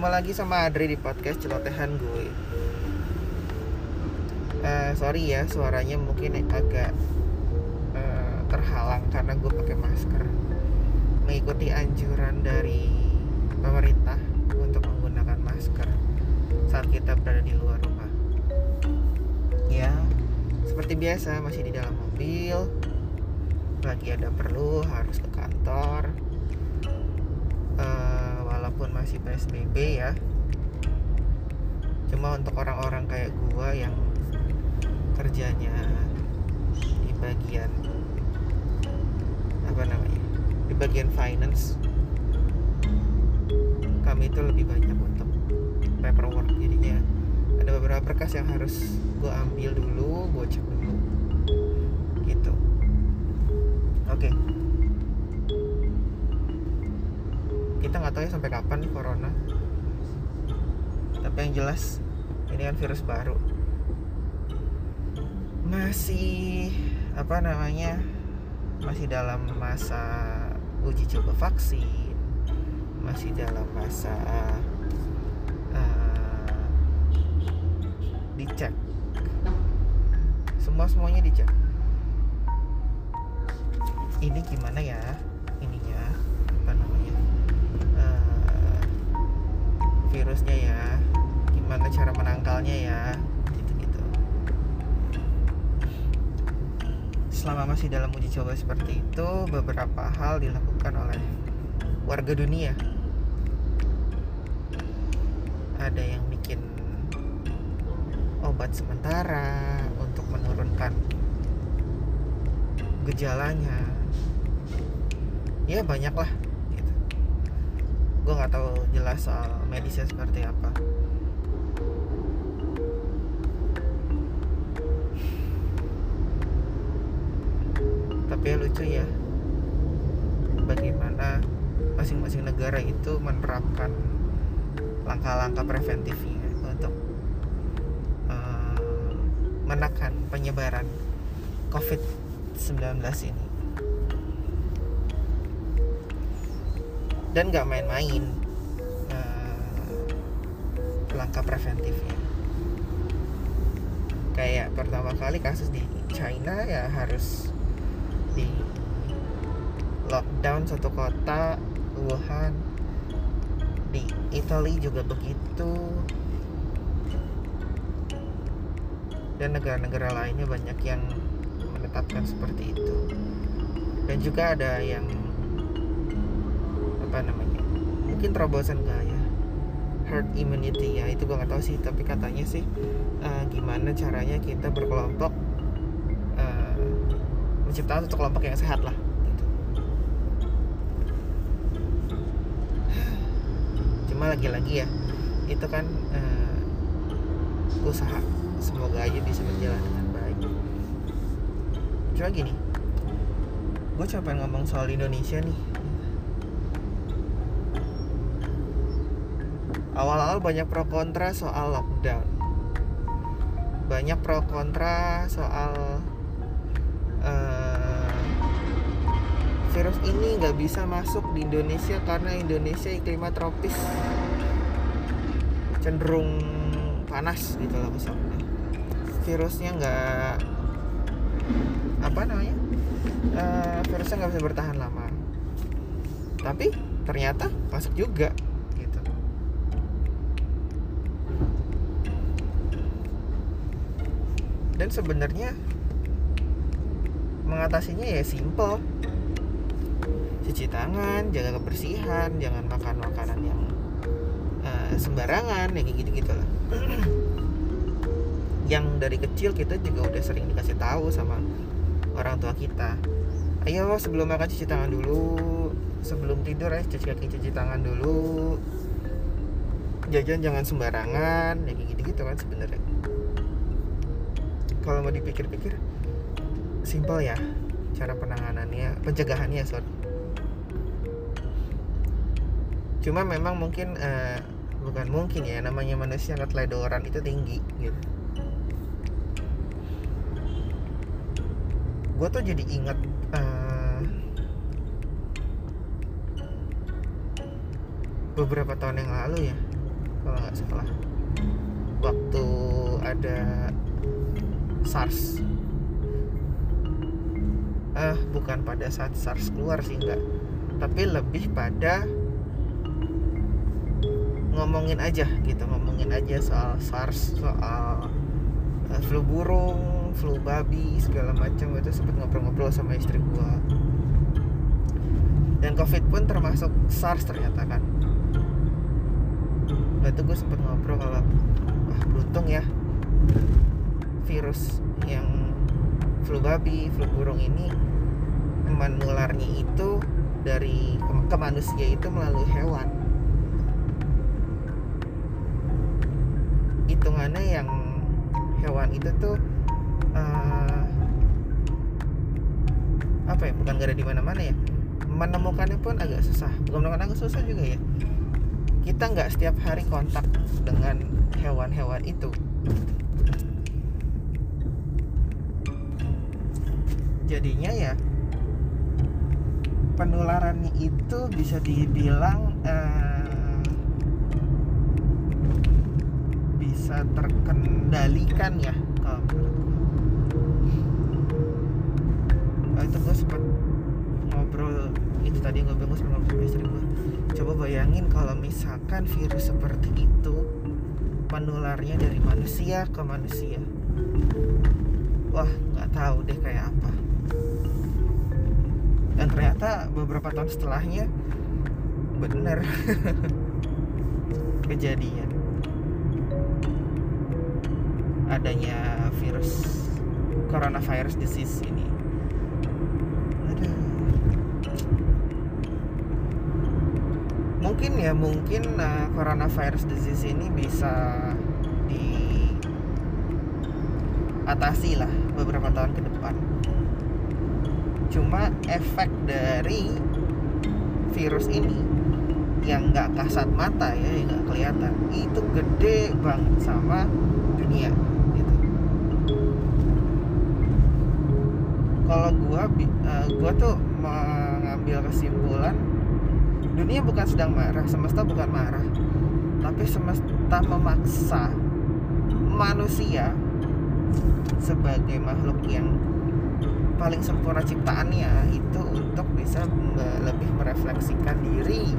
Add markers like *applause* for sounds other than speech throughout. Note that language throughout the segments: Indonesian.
Ketemu lagi sama Adri di podcast celotehan gue Eh, Sorry ya suaranya mungkin agak eh, terhalang karena gue pakai masker. Mengikuti anjuran dari pemerintah untuk menggunakan masker saat kita berada di luar rumah. Ya seperti biasa masih di dalam mobil. Lagi ada perlu harus ke kantor walaupun masih PSBB ya. Cuma untuk orang-orang kayak gua yang kerjanya di bagian apa namanya? Di bagian finance kami itu lebih banyak untuk paperwork. Jadinya ada beberapa berkas yang harus gua ambil dulu gua cek dulu kita nggak tahu ya sampai kapan nih corona. Tapi yang jelas ini kan virus baru. Masih apa namanya masih dalam masa uji coba vaksin masih dalam masa eh, dicek. Semua semuanya dicek. Ini gimana ya ininya apa namanya eh, virusnya ya. Gimana cara menangkalnya ya? Gitu-gitu. Selama masih dalam uji coba seperti itu beberapa hal dilakukan oleh warga dunia. Ada yang bikin obat sementara untuk menurunkan gejalanya. Ya banyak lah gitu gue nggak tahu jelas soal medisnya seperti apa. Tapi ya lucu ya bagaimana masing-masing negara itu menerapkan langkah-langkah preventifnya untuk eh, menekan penyebaran COVID-19 ini dan nggak main-main. Eh, langkah preventifnya. Kayak pertama kali kasus di China ya harus di lockdown satu kota Wuhan di Italia juga begitu. Dan negara-negara lainnya banyak yang menetapkan seperti itu. Dan juga ada yang apa namanya mungkin terobosan gaya herd immunity ya itu gue nggak tahu sih tapi katanya sih eh, gimana caranya kita berkelompok eh, menciptakan satu kelompok yang sehat lah gitu. cuma lagi-lagi ya itu kan eh, usaha. Semoga aja bisa berjalan dengan baik. Cuma gini gue pengen ngomong soal Indonesia nih awal-awal banyak pro kontra soal lockdown. Banyak pro kontra soal eh, virus ini nggak bisa masuk di Indonesia karena Indonesia iklimnya tropis cenderung panas gitu loh misalnya. Virusnya nggak apa namanya Eh, virusnya nggak bisa bertahan lama. Tapi ternyata masuk juga gitu dan sebenarnya mengatasinya ya simple. Cuci tangan jaga kebersihan jangan makan makanan yang eh, sembarangan ya gitu gitu lah yang dari kecil kita juga udah sering dikasih tahu sama orang tua kita. Ayo sebelum makan cuci tangan dulu sebelum tidur ya cuci kaki cuci tangan dulu. Jajan jangan sembarangan ya kayak gitu gitu kan sebenarnya kalau mau dipikir-pikir simpel ya cara penanganannya pencegahannya sorry cuma memang mungkin eh, bukan mungkin ya namanya manusia keteledoran itu tinggi gitu. Gue tuh jadi ingat eh, beberapa tahun yang lalu ya kalau nggak salah. Waktu ada SARS. Eh bukan pada saat SARS keluar sih enggak. Tapi lebih pada ngomongin aja gitu ngomongin aja soal SARS soal uh, flu burung flu babi segala macam. Itu sempat ngobrol-ngobrol sama istri gua. Dan covid pun termasuk SARS ternyata kan. Itu gue sempat ngobrol kalau wah beruntung ya virus yang flu babi flu burung ini menularnya itu dari ke, ke manusia itu melalui hewan. Hitungannya yang hewan itu tuh uh, apa ya bukan gak ada di mana-mana ya. Menemukannya pun agak susah. Bukan menemukan agak susah juga ya. Kita nggak setiap hari kontak dengan hewan-hewan itu jadinya ya penularannya itu bisa dibilang uh, bisa terkendalikan ya kalau oh, itu gue sempat ngobrol itu tadi ngobrol gue sama istri gue coba bayangin kalau misalkan virus seperti itu penularnya dari manusia ke manusia. Wah nggak tahu deh kayak apa dan ternyata beberapa tahun setelahnya benar *laughs* kejadian. Adanya virus coronavirus disease ini. Mungkin ya mungkin uh, coronavirus disease ini bisa diatasi lah beberapa tahun ke depan cuma efek dari virus ini yang nggak kasat mata ya yang nggak kelihatan itu gede banget sama dunia gitu. Kalau gua uh, gua tuh mengambil kesimpulan dunia bukan sedang marah semesta bukan marah. Tapi semesta memaksa manusia sebagai makhluk yang paling sempurna ciptaannya itu untuk bisa lebih merefleksikan diri.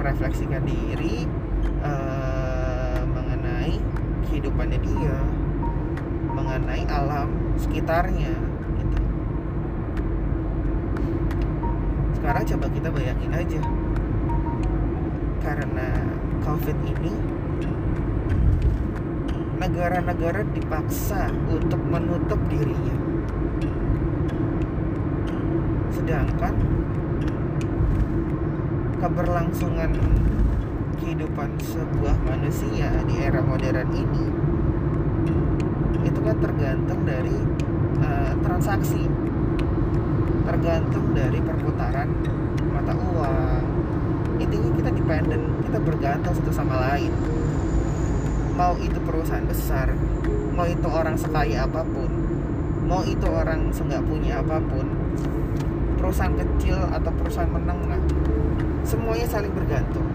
Merefleksikan diri uh, mengenai kehidupannya dia mengenai alam sekitarnya gitu. Sekarang coba kita bayangin aja karena covid ini negara-negara dipaksa untuk menutup dirinya. Sedangkan keberlangsungan kehidupan sebuah manusia di era modern ini itu kan tergantung dari uh, transaksi. Tergantung dari perputaran mata uang. Intinya kita dependen kita bergantung satu sama lain mau itu perusahaan besar mau itu orang sekaya apa pun mau itu orang nggak punya apa pun perusahaan kecil atau perusahaan menengah semuanya saling bergantung.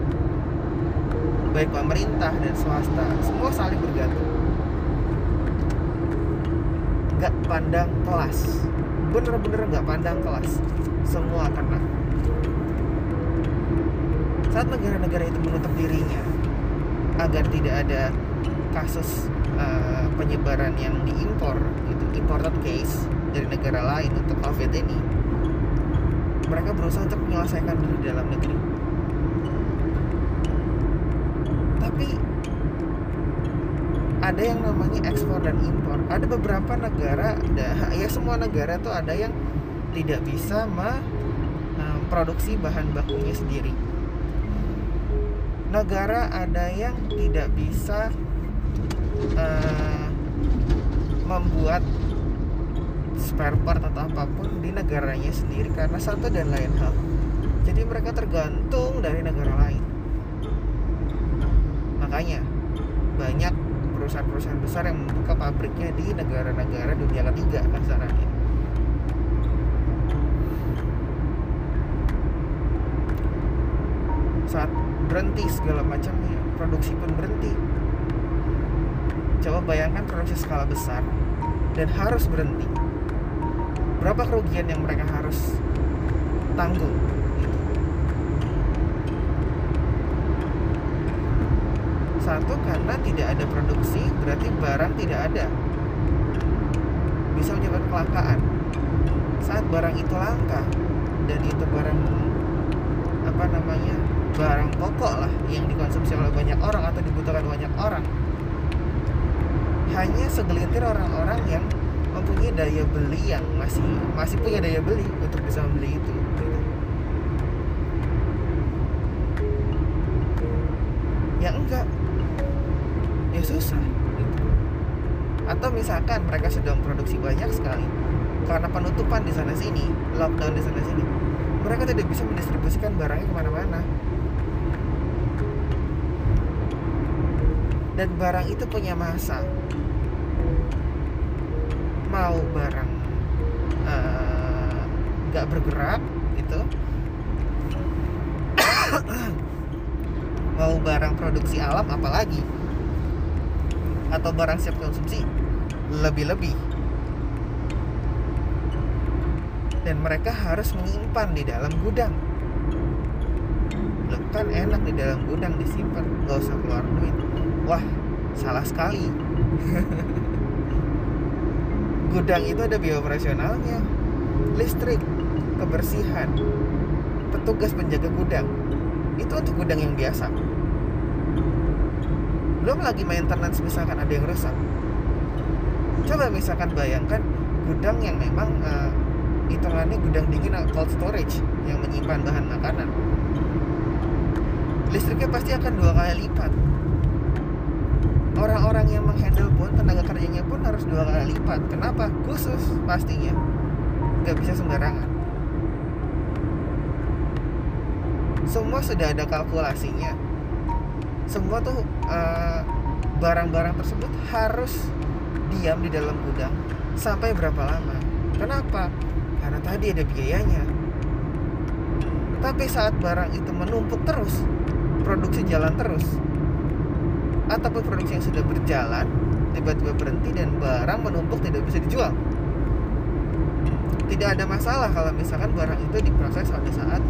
Baik pemerintah dan swasta semua saling bergantung. Nggak pandang kelas bener-bener nggak pandang kelas semua kena. Saat negara-negara itu menutup dirinya agar tidak ada kasus uh, penyebaran yang diimpor itu imported case dari negara lain untuk COVID ini. Mereka berusaha untuk menyelesaikan dulu di dalam negeri. Tapi ada yang namanya ekspor dan impor. Ada beberapa negara ada ya semua negara tuh ada yang tidak bisa memproduksi bahan bakunya sendiri negara ada yang tidak bisa uh, membuat spare part atau apa pun di negaranya sendiri karena satu dan lain hal. Jadi mereka tergantung dari negara lain. Makanya banyak perusahaan-perusahaan besar yang membuka pabriknya di negara-negara dunia ketiga kasarannya. saat berhenti segala macamnya. Produksi pun berhenti. Coba bayangkan produksi skala besar dan harus berhenti. Berapa kerugian yang mereka harus tanggung? Satu karena tidak ada produksi berarti barang tidak ada. Bisa menyebabkan kelangkaan. Saat barang itu langka dan itu barang apa namanya barang pokok lah yang dikonsumsi oleh banyak orang atau dibutuhkan banyak orang hanya segelintir orang-orang yang mempunyai daya beli yang masih masih punya daya beli untuk bisa membeli itu gitu. ya enggak ya susah gitu. atau misalkan mereka sudah memproduksi banyak sekali karena penutupan di sana sini lockdown di sana sini mereka tidak bisa mendistribusikan barangnya ke mana-mana dan barang itu punya masa. Mau barang nggak uh, bergerak gitu. *coughs* Mau barang produksi alam apalagi? Atau barang siap konsumsi? Lebih-lebih. Dan mereka harus menyimpan di dalam gudang. Loh, kan enak di dalam gudang disimpan. Nggak usah keluar duit wah salah sekali. *laughs* Gudang itu ada biaya operasionalnya listrik kebersihan petugas penjaga gudang. Itu untuk gudang yang biasa. Belum lagi maintenance misalkan ada yang rusak. Coba misalkan bayangkan gudang yang memang uh, gudang dingin cold storage yang menyimpan bahan makanan. Listriknya pasti akan dua kali lipat orang-orang yang menghandle pun tenaga kerjanya pun harus dua kali lipat. Kenapa? Khusus pastinya. Nggak bisa sembarangan. Semua sudah ada kalkulasinya. Semua tuh barang barang-barang tersebut harus diam di dalam gudang sampai berapa lama. Kenapa? Karena tadi ada biayanya. Tapi saat barang itu menumpuk terus produksi jalan terus ataupun produksi yang sudah berjalan tiba-tiba berhenti dan barang menumpuk tidak bisa dijual. Tidak ada masalah kalau misalkan barang itu diproses pada saat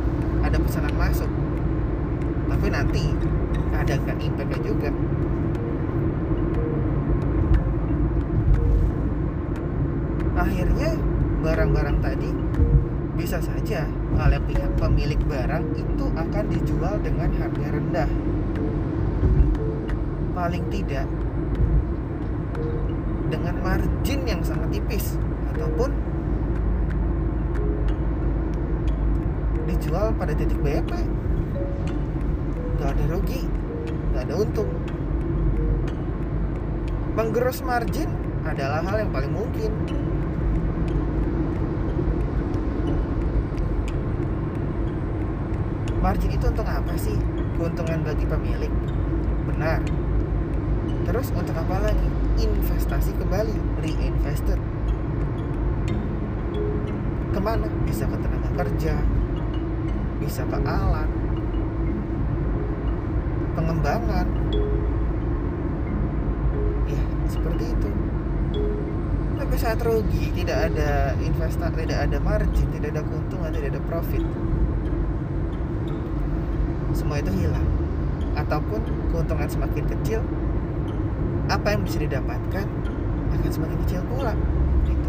ada pesanan masuk. Tapi nanti ada kan impactnya juga. Akhirnya barang-barang tadi bisa saja oleh pihak pemilik barang itu akan dijual dengan harga rendah paling tidak dengan margin yang sangat tipis ataupun dijual pada titik BP gak ada rugi gak ada untung. Menggerus margin adalah hal yang paling mungkin. Margin itu untuk apa sih? Keuntungan bagi pemilik. Benar Terus untuk apa lagi? Investasi kembali, reinvested. Ke mana? Bisa ke tenaga kerja, bisa ke alat, pengembangan. Ya, seperti itu. Tapi saat rugi, tidak ada investasi, tidak ada margin, tidak ada keuntungan, tidak ada profit. Semua itu hilang. Ataupun keuntungan semakin kecil, apa yang bisa didapatkan akan semakin kecil pula gitu.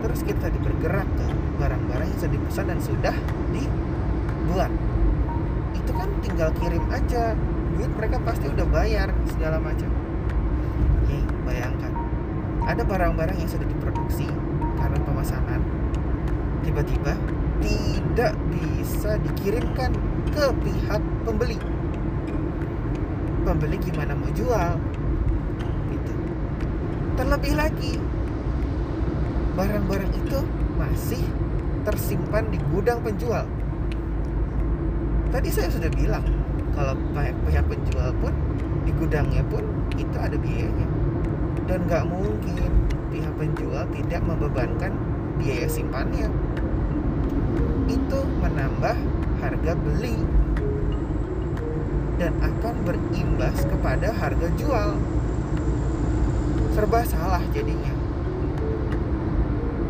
terus kita bergerak ke barang-barang yang sudah dipesan dan sudah dibuat. Itu kan tinggal kirim aja. Duit mereka pasti udah bayar segala macam. Nih, bayangkan. Ada barang-barang yang sudah diproduksi karena pemesanan tiba-tiba tidak bisa dikirimkan ke pihak pembeli. Pembeli gimana mau jual? Gitu. Terlebih lagi barang-barang itu masih tersimpan di gudang penjual. Tadi saya sudah bilang kalau pihak penjual pun di gudangnya pun itu ada biayanya. Dan nggak mungkin pihak penjual tidak membebankan biaya simpannya. Itu menambah harga beli dan akan berimbas kepada harga jual. Serba salah jadinya.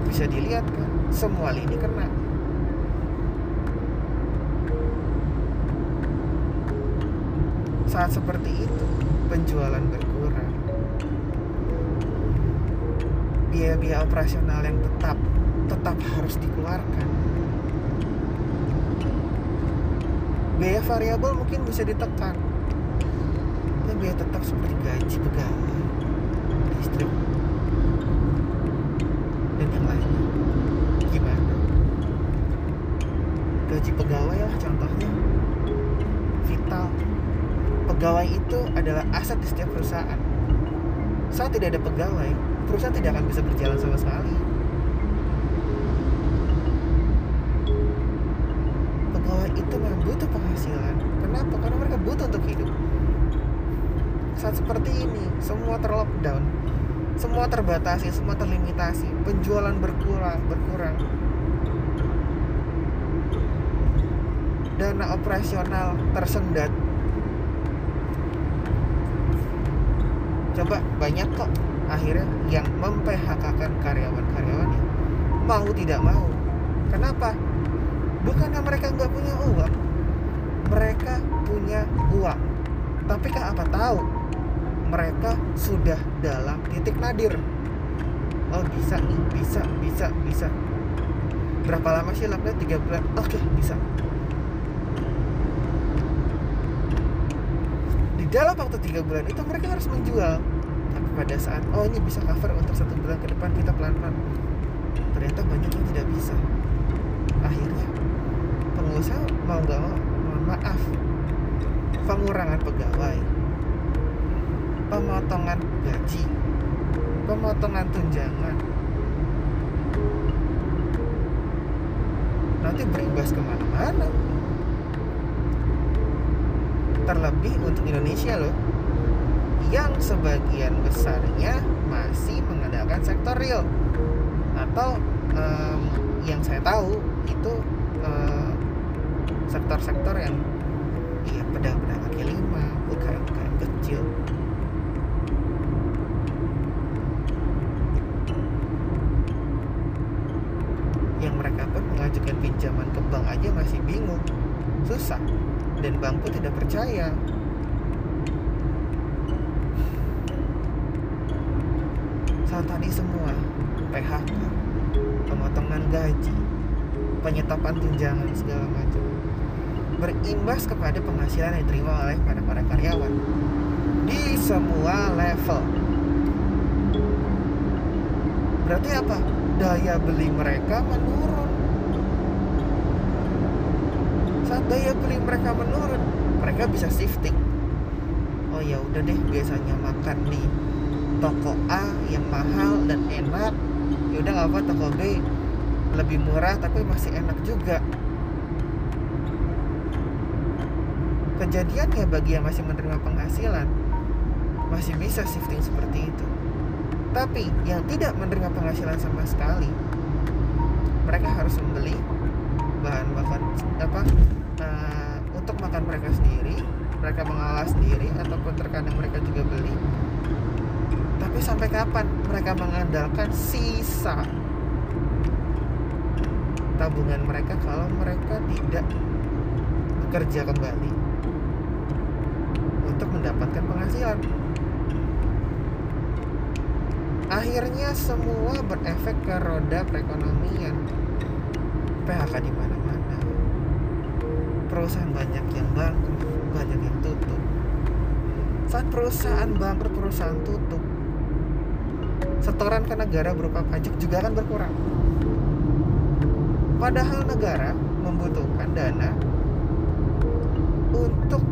Bisa dilihat kan semua lini kena. Saat seperti itu penjualan berkurang. Biaya-biaya operasional yang tetap tetap harus dikeluarkan biaya variabel mungkin bisa ditekan. Dan biaya tetap seperti gaji pegawai listrik dan yang lainnya. Gimana? Gaji pegawai lah contohnya. Vital. Pegawai itu adalah aset di setiap perusahaan. Saat tidak ada pegawai perusahaan tidak akan bisa berjalan sama sekali pegawai itu memang butuh penghasilan. Kenapa? karena mereka butuh untuk hidup. Saat seperti ini semua terlockdown semua terbatasi semua terlimitasi penjualan berkurang berkurang. Dana operasional tersendat. Coba banyak kok akhirnya yang memphk-kan karyawan-karyawannya. Mau tidak mau. Kenapa bukannya mereka nggak punya uang? Mereka punya uang. Tapi kak apa tahu? Mereka sudah dalam titik nadir. Oh bisa nih bisa bisa bisa. Berapa lama sih lockdown tiga bulan? Oke bisa. Di dalam waktu tiga bulan itu mereka harus menjual. Tapi pada saat oh ini bisa cover untuk satu bulan ke depan kita pelan-pelan. Ternyata banyak yang tidak bisa. Akhirnya pengusaha mau nggak mau mohon maaf. Pengurangan pegawai. Pemotongan gaji. Pemotongan tunjangan. Nanti berimbas ke mana-mana. Terlebih untuk Indonesia loh yang sebagian besarnya masih mengandalkan sektor real. Atau um, yang saya tahu itu uh, sektor-sektor yang ya pedang-pedang kaki lima UKM-UKM kecil. Yang mereka pun mengajukan pinjaman ke bank aja masih bingung susah dan bank pun tidak percaya. Saat tadi semua PHK pemotongan gaji penyetopan tunjangan segala macam berimbas kepada penghasilan yang diterima oleh para para karyawan. Di semua level. Berarti apa? Daya beli mereka menurun. Saat daya beli mereka menurun mereka bisa shifting. Oh ya udah deh biasanya makan di toko A yang mahal dan enak. Ya udah apa toko B lebih murah tapi masih enak juga kejadiannya bagi yang masih menerima penghasilan masih bisa shifting seperti itu. Tapi yang tidak menerima penghasilan sama sekali mereka harus membeli bahan makan apa uh, untuk makan mereka sendiri mereka mengolah sendiri ataupun terkadang mereka juga beli. Tapi sampai kapan mereka mengandalkan sisa tabungan mereka kalau mereka tidak bekerja kembali untuk mendapatkan penghasilan. Akhirnya semua berefek ke roda perekonomian. PHK di mana-mana. Perusahaan banyak yang bangkrut banyak yang tutup. Saat perusahaan bangkrut perusahaan tutup. Setoran ke negara berupa pajak juga akan berkurang. Padahal negara membutuhkan dana untuk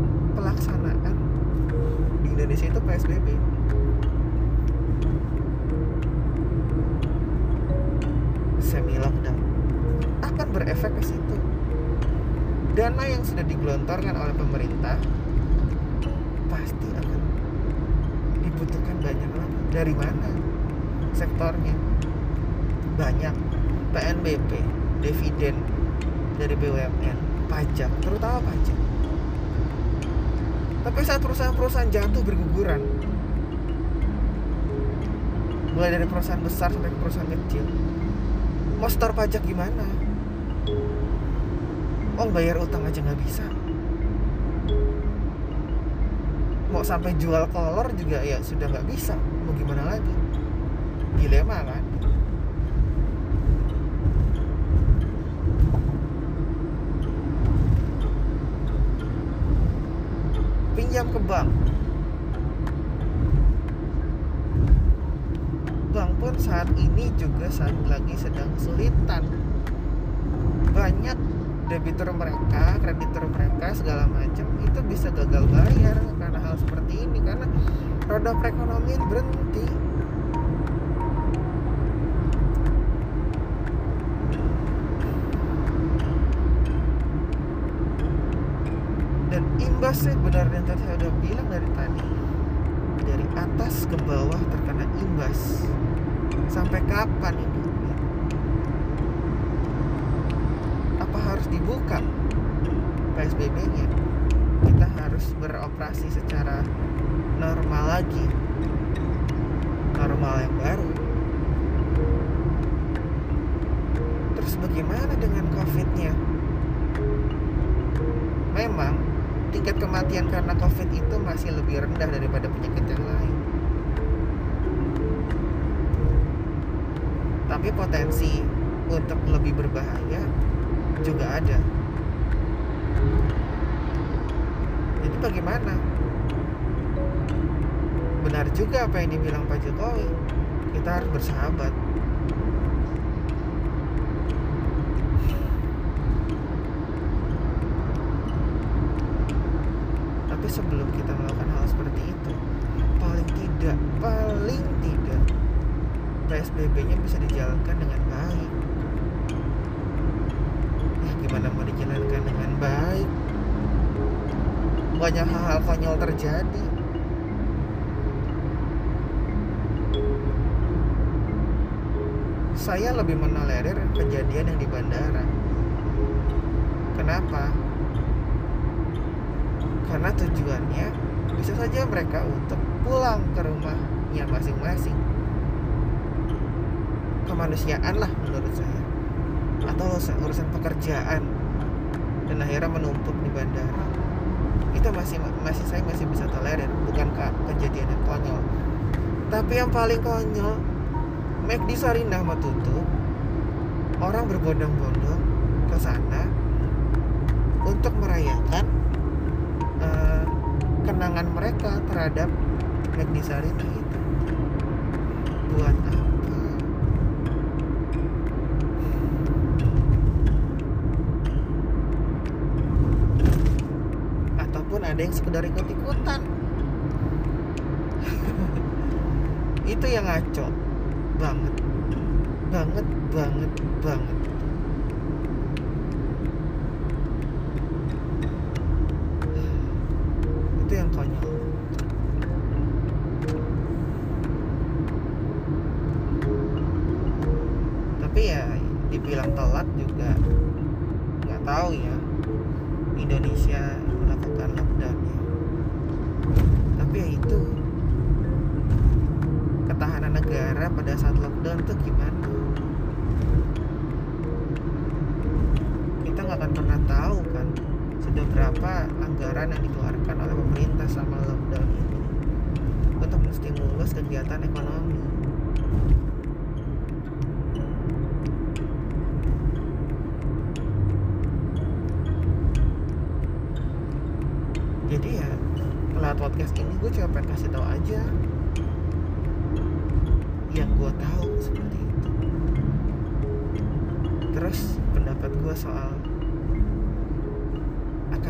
Indonesia itu PSBB semi lockdown akan berefek ke situ. Dana yang sudah digelontorkan oleh pemerintah pasti akan dibutuhkan banyak lagi. Dari mana? Sektornya banyak. PNBP, dividen dari BUMN pajak terutama pajak tapi saat perusahaan-perusahaan jatuh berguguran mulai dari perusahaan besar sampai perusahaan kecil mau store pajak gimana? Oh bayar utang aja nggak bisa. Mau sampai jual kolor juga ya sudah nggak bisa. Mau gimana lagi? Dilema kan ke bank. Bank pun saat ini juga saat lagi sedang kesulitan banyak debitur mereka, kreditur mereka segala macam itu bisa gagal bayar karena hal seperti ini. Karena roda perekonomian berhenti. Dan imbasnya benar yang tadi saya udah bilang dari tadi dari atas ke bawah terkena imbas. Sampai kapan ini? Apa harus dibuka? PSBB-nya kita harus beroperasi secara normal lagi. Normal yang baru. Terus bagaimana dengan COVID-nya? Memang tingkat kematian karena COVID itu masih lebih rendah daripada penyakit yang lain. Tapi potensi untuk lebih berbahaya juga ada. Jadi bagaimana? Benar juga apa yang dibilang Pak Jokowi. Kita harus bersahabat. Tapi sebelum kita melakukan hal seperti itu, paling tidak, paling tidak PSBB-nya bisa dijalankan dengan baik. Ya gimana mau dijalankan dengan baik? Banyak hal-hal konyol terjadi. Saya lebih menolerir kejadian yang di bandara. Kenapa? karena tujuannya bisa saja mereka untuk pulang ke rumahnya masing-masing kemanusiaan lah menurut saya. Atau urusan pekerjaan. Dan akhirnya menumpuk di bandara. Itu masih masih saya masih bisa tolerir bukan ke kejadian yang konyol. Tapi yang paling konyol McD Sarinah mau tutup orang berbondong-bondong ke sana untuk merayakan uh, kenangan mereka terhadap McD Sarinah itu. Buat apa ataupun ada yang sekedar ikut-ikutan. *laughs* Itu yang ngaco. Banget. Banget banget banget. *sighs* Itu yang konyol. Tapi ya dibilang telat juga. Nggak tahu ya. Indonesia melakukan lockdown ya tapi ya itu ketahanan negara pada saat lockdown tuh gimana kita nggak akan pernah tahu kan sudah berapa anggaran yang dikeluarkan oleh pemerintah sama lockdown ini untuk menstimulus kegiatan ekonomi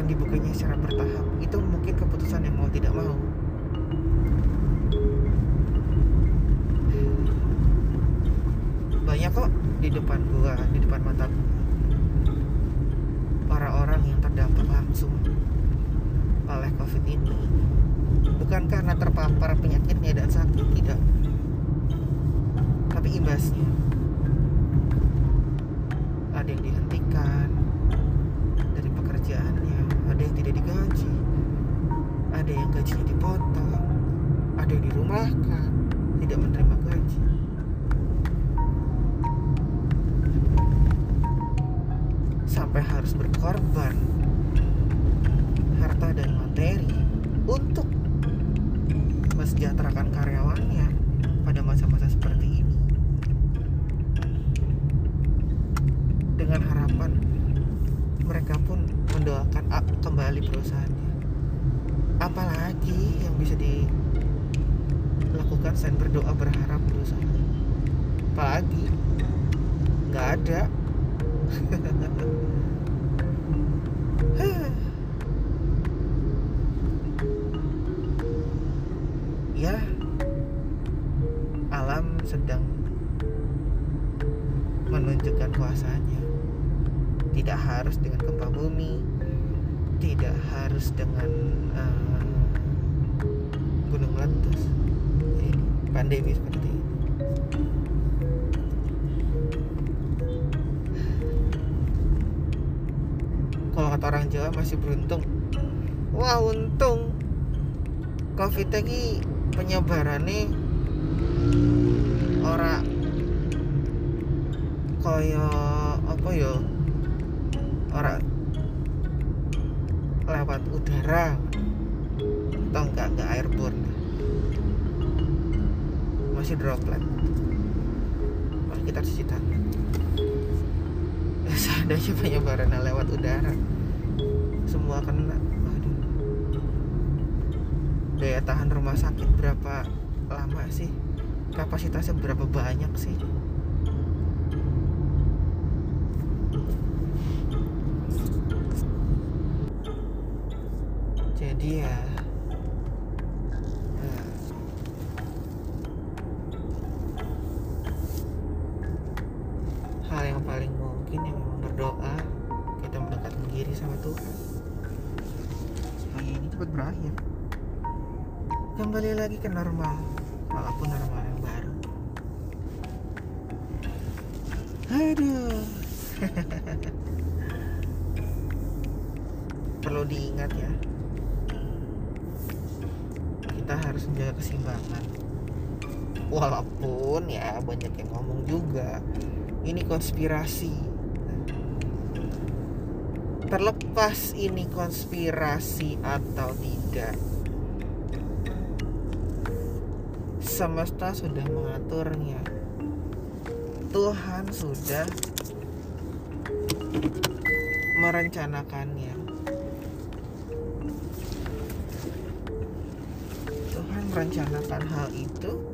dibukanya secara bertahap. Itu mungkin keputusan yang mau tidak mau. Banyak kok di depan gua di depan mata gua. Orang-orang yang terdampak langsung oleh covid ini. Bukan karena terpapar penyakitnya dan sakit tidak. Tapi imbasnya. Ada yang dihentikan tidak digaji ada yang gajinya dipotong ada yang dirumahkan tidak menerima gaji. Sampai harus berkorban harta dan materi untuk mesejahterakan karyawannya pada masa-masa seperti ini. Dengan harapan mereka pun mendoakan kembali perusahaannya apalagi yang bisa dilakukan selain berdoa berharap berusaha apalagi nggak ada. *sighs* Ya alam sedang menunjukkan kuasanya. Tidak harus dengan gempa bumi tidak harus dengan uh, gunung meletus Jadi, pandemi seperti ini. Kalau kata orang Jawa masih beruntung. Wah untung. Covid ini penyebarannya ora kaya apa ya udara. Atau enggak enggak airborne. Masih droplet. Mari kita cuci tangan. *laughs* Seandainya penyebaran lewat udara semua kena. Waduh. daya tahan rumah sakit berapa lama sih? Kapasitasnya berapa banyak sih jadi kita harus menjaga keseimbangan. Walaupun ya banyak yang ngomong juga ini konspirasi. Terlepas ini konspirasi atau tidak semesta sudah mengaturnya. Tuhan sudah merencanakannya merencanakan hal itu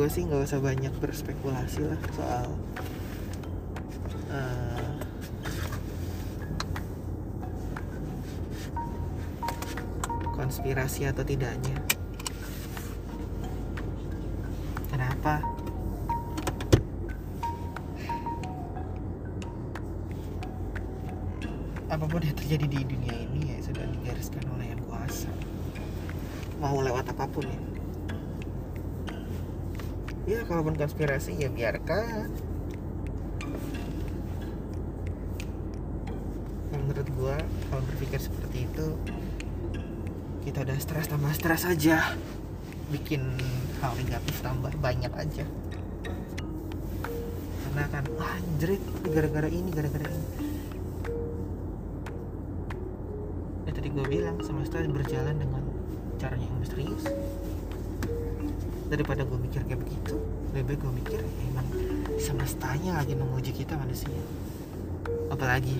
gue sih nggak usah banyak berspekulasi lah soal eh, konspirasi atau tidaknya. Kenapa? Apa pun yang terjadi di dunia ini ya sudah digariskan oleh yang kuasa. Mau lewat apa pun ya ya kalaupun konspirasi ya biarkan menurut gua kalau berpikir seperti itu kita udah stres tambah stres aja. Bikin hal negatif tambah banyak aja. Kan wah anjrit gara-gara ini gara-gara ini. Ya tadi gue bilang semesta berjalan dengan caranya yang misterius daripada gue mikir kayak begitu lebih baik gue mikir ya emang semestanya lagi menguji kita manusia. Apalagi.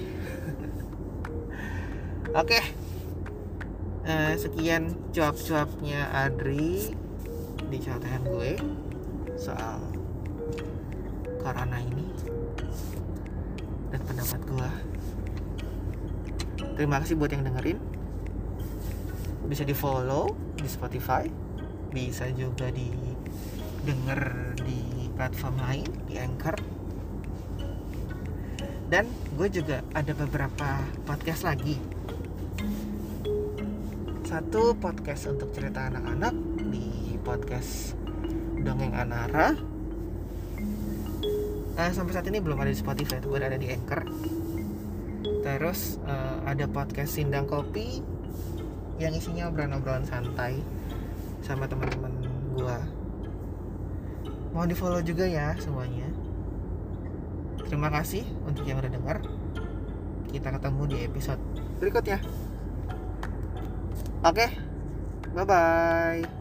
*laughs* Oke. Eh, sekian cuap-cuapnya Adri di catatan gue soal corona ini dan pendapat gue terima kasih buat yang dengerin. Bisa di follow di Spotify bisa juga di denger di platform lain di Anchor. Dan gue juga ada beberapa podcast lagi. Satu podcast untuk cerita anak-anak di podcast dongeng Anara. Nah, sampai saat ini belum ada di Spotify itu ada di Anchor. Terus uh, ada podcast Sindang Kopi yang isinya obrolan-obrolan santai sama teman-teman gua. Mau di follow juga ya semuanya. Terima kasih untuk yang udah dengar kita ketemu di episode berikutnya. Oke, bye bye.